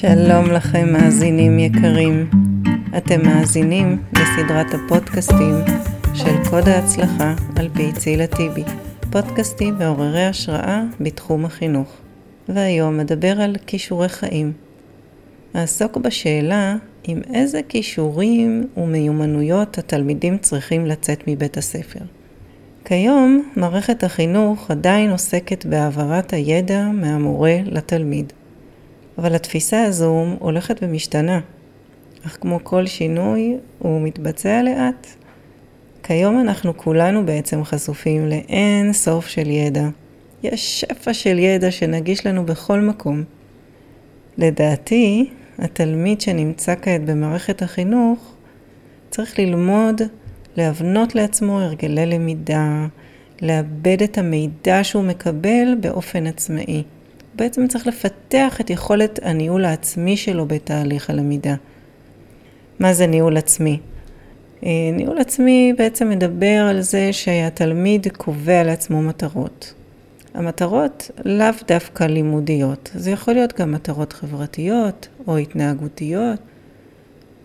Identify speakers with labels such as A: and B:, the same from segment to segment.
A: שלום לכם מאזינים יקרים. אתם מאזינים לסדרת הפודקאסטים של קוד ההצלחה על פי צילה טיבי. פודקאסטים מעוררי השראה בתחום החינוך. והיום אדבר על כישורי חיים. אעסוק בשאלה עם איזה כישורים ומיומנויות התלמידים צריכים לצאת מבית הספר. כיום מערכת החינוך עדיין עוסקת בהעברת הידע מהמורה לתלמיד. אבל התפיסה הזו הולכת ומשתנה, אך כמו כל שינוי הוא מתבצע לאט. כיום אנחנו כולנו בעצם חשופים לאין סוף של ידע. יש שפע של ידע שנגיש לנו בכל מקום. לדעתי, התלמיד שנמצא כעת במערכת החינוך צריך ללמוד להבנות לעצמו הרגלי למידה, לאבד את המידע שהוא מקבל באופן עצמאי. בעצם צריך לפתח את יכולת הניהול העצמי שלו בתהליך הלמידה. מה זה ניהול עצמי? אה, ניהול עצמי בעצם מדבר על זה שהתלמיד קובע לעצמו מטרות. המטרות לאו דווקא לימודיות, זה יכול להיות גם מטרות חברתיות או התנהגותיות,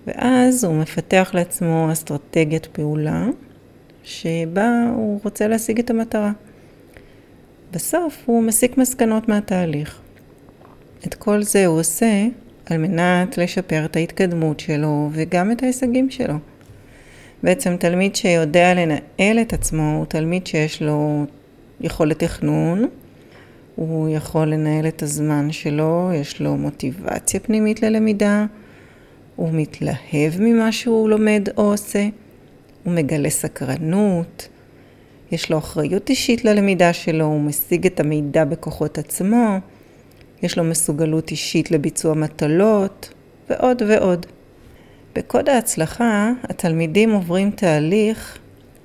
A: ואז הוא מפתח לעצמו אסטרטגיית פעולה שבה הוא רוצה להשיג את המטרה. בסוף הוא מסיק מסקנות מהתהליך. את כל זה הוא עושה על מנת לשפר את ההתקדמות שלו וגם את ההישגים שלו. בעצם תלמיד שיודע לנהל את עצמו הוא תלמיד שיש לו יכולת תכנון, הוא יכול לנהל את הזמן שלו, יש לו מוטיבציה פנימית ללמידה, הוא מתלהב ממה שהוא לומד או עושה, הוא מגלה סקרנות, יש לו אחריות אישית ללמידה שלו, הוא משיג את המידע בכוחות עצמו, יש לו מסוגלות אישית לביצוע מטלות, ועוד ועוד. בקוד ההצלחה, התלמידים עוברים תהליך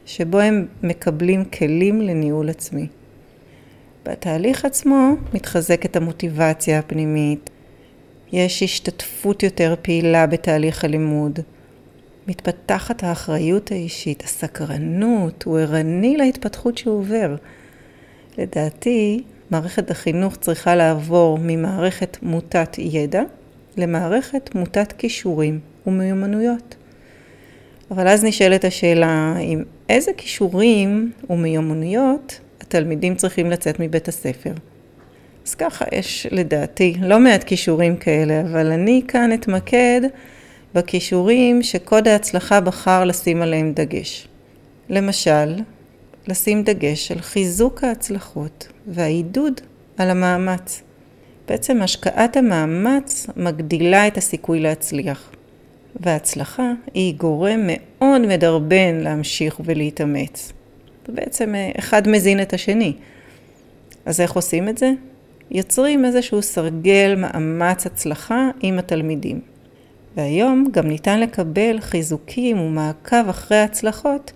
A: שבו הם מקבלים כלים לניהול עצמי. בתהליך עצמו מתחזקת המוטיבציה הפנימית, יש השתתפות יותר פעילה בתהליך הלימוד, מתפתחת האחריות האישית, הסקרנות, הוא ערני להתפתחות שהוא עובר. לדעתי, מערכת החינוך צריכה לעבור ממערכת מוטת ידע למערכת מוטת כישורים ומיומנויות. אבל אז נשאלת השאלה, עם איזה כישורים ומיומנויות התלמידים צריכים לצאת מבית הספר? אז ככה יש לדעתי לא מעט כישורים כאלה, אבל אני כאן אתמקד בכישורים שקוד ההצלחה בחר לשים עליהם דגש. למשל, לשים דגש על חיזוק ההצלחות והעידוד על המאמץ. בעצם השקעת המאמץ מגדילה את הסיכוי להצליח. וההצלחה היא גורם מאוד מדרבן להמשיך ולהתאמץ. בעצם אה, אחד מזין את השני. אז איך עושים את זה? יוצרים איזשהו סרגל מאמץ הצלחה עם התלמידים. והיום גם ניתן לקבל חיזוקים ומעקב אחרי הצלחות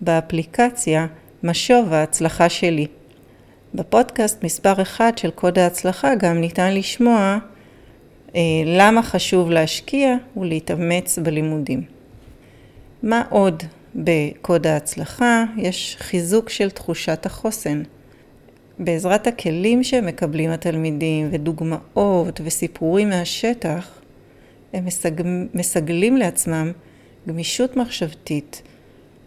A: באפליקציה משוב ההצלחה שלי. בפודקאסט מספר 1 של קוד ההצלחה גם ניתן לשמוע אה, למה חשוב להשקיע ולהתאמץ בלימודים. מה עוד בקוד ההצלחה? יש חיזוק של תחושת החוסן. בעזרת הכלים שמקבלים התלמידים ודוגמאות וסיפורים מהשטח, הם מסג... מסגלים לעצמם גמישות מחשבתית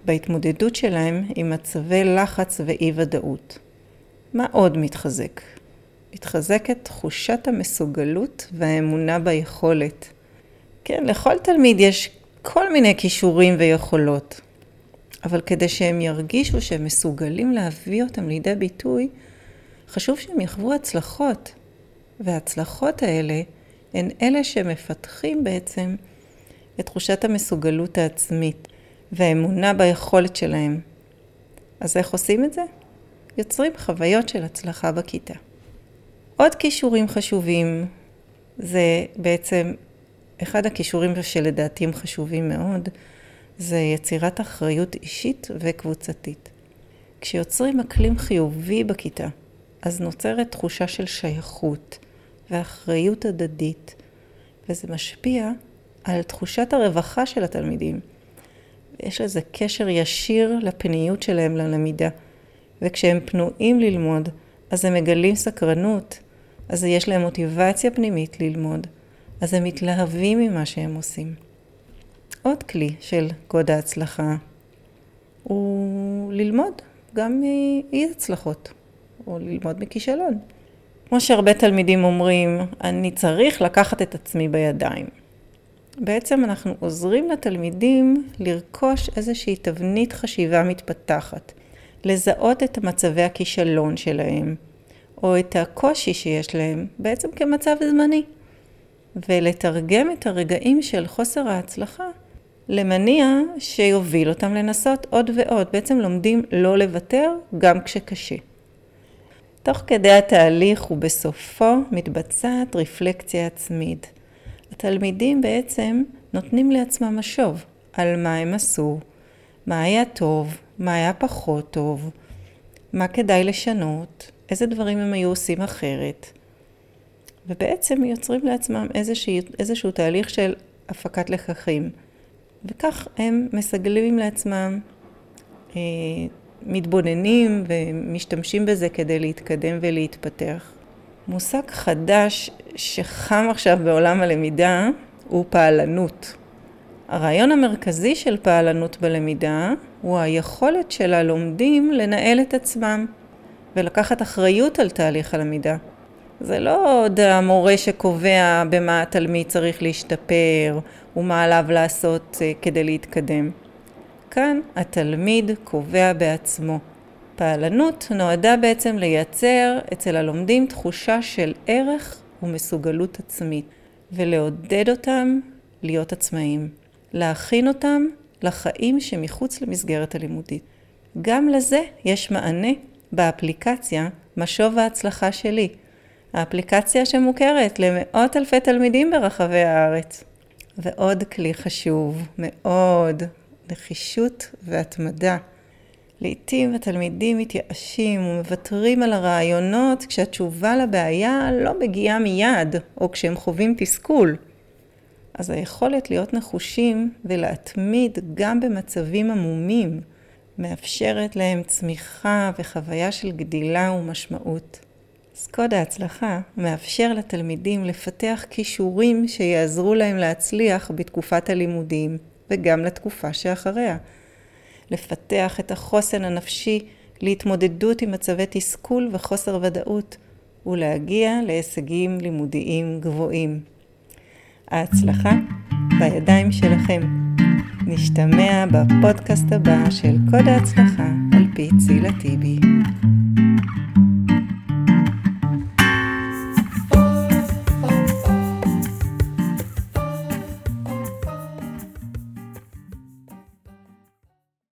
A: בהתמודדות שלהם עם מצבי לחץ ואי ודאות. מה עוד מתחזק? מתחזקת תחושת המסוגלות והאמונה ביכולת. כן, לכל תלמיד יש כל מיני כישורים ויכולות, אבל כדי שהם ירגישו שהם מסוגלים להביא אותם לידי ביטוי, חשוב שהם יחוו הצלחות, וההצלחות האלה הן אלה שמפתחים בעצם את תחושת המסוגלות העצמית והאמונה ביכולת שלהם. אז איך עושים את זה? יוצרים חוויות של הצלחה בכיתה. עוד כישורים חשובים זה בעצם אחד הכישורים שלדעתי הם חשובים מאוד, זה יצירת אחריות אישית וקבוצתית. כשיוצרים אקלים חיובי בכיתה, אז נוצרת תחושה של שייכות, ואחריות הדדית, וזה משפיע על תחושת הרווחה של התלמידים. יש לזה קשר ישיר לפניות שלהם ללמידה, וכשהם פנויים ללמוד, אז הם מגלים סקרנות, אז יש להם מוטיבציה פנימית ללמוד, אז הם מתלהבים ממה שהם עושים. עוד כלי של קוד ההצלחה הוא ללמוד גם מאי הצלחות, או ללמוד מכישלון. כמו שהרבה תלמידים אומרים, אני צריך לקחת את עצמי בידיים. בעצם אנחנו עוזרים לתלמידים לרכוש איזושהי תבנית חשיבה מתפתחת, לזהות את מצבי הכישלון שלהם, או את הקושי שיש להם, בעצם כמצב זמני, ולתרגם את הרגעים של חוסר ההצלחה למניע שיוביל אותם לנסות עוד ועוד. בעצם לומדים לא לוותר גם כשקשה. תוך כדי התהליך ובסופו מתבצעת רפלקציה עצמית. התלמידים בעצם נותנים לעצמם משוב על מה הם עשו, מה היה טוב, מה היה פחות טוב, מה כדאי לשנות, איזה דברים הם היו עושים אחרת. ובעצם יוצרים לעצמם איזשהו, איזשהו תהליך של הפקת לקחים. וכך הם מסגלים לעצמם, אה, מתבוננים ומשתמשים בזה כדי להתקדם ולהתפתח. מושג חדש שחם עכשיו בעולם הלמידה הוא פעלנות. הרעיון המרכזי של פעלנות בלמידה הוא היכולת של הלומדים לנהל את עצמם ולקחת אחריות על תהליך הלמידה. זה לא עוד המורה שקובע במה התלמיד צריך להשתפר ומה עליו לעשות אה, כדי להתקדם. כאן התלמיד קובע בעצמו. פעלנות נועדה בעצם לייצר אצל הלומדים תחושה של ערך ומסוגלות עצמית, ולעודד אותם להיות עצמאיים, להכין אותם לחיים שמחוץ למסגרת הלימודית. גם לזה יש מענה באפליקציה משוב ההצלחה שלי, האפליקציה שמוכרת למאות אלפי תלמידים ברחבי הארץ. ועוד כלי חשוב מאוד, נחישות והתמדה. לעתים התלמידים מתייאשים ומוותרים על הרעיונות כשהתשובה לבעיה לא מגיעה מיד, או כשהם חווים תסכול. אז היכולת להיות נחושים ולהתמיד גם במצבים עמומים מאפשרת להם צמיחה וחוויה של גדילה ומשמעות. אז קוד ההצלחה מאפשר לתלמידים לפתח כישורים שיעזרו להם להצליח בתקופת הלימודים וגם לתקופה שאחריה. לפתח את החוסן הנפשי להתמודדות עם מצבי תסכול וחוסר ודאות ולהגיע להישגים לימודיים גבוהים. ההצלחה בידיים שלכם. נשתמע בפודקאסט הבא של קוד ההצלחה על פי צילה טיבי.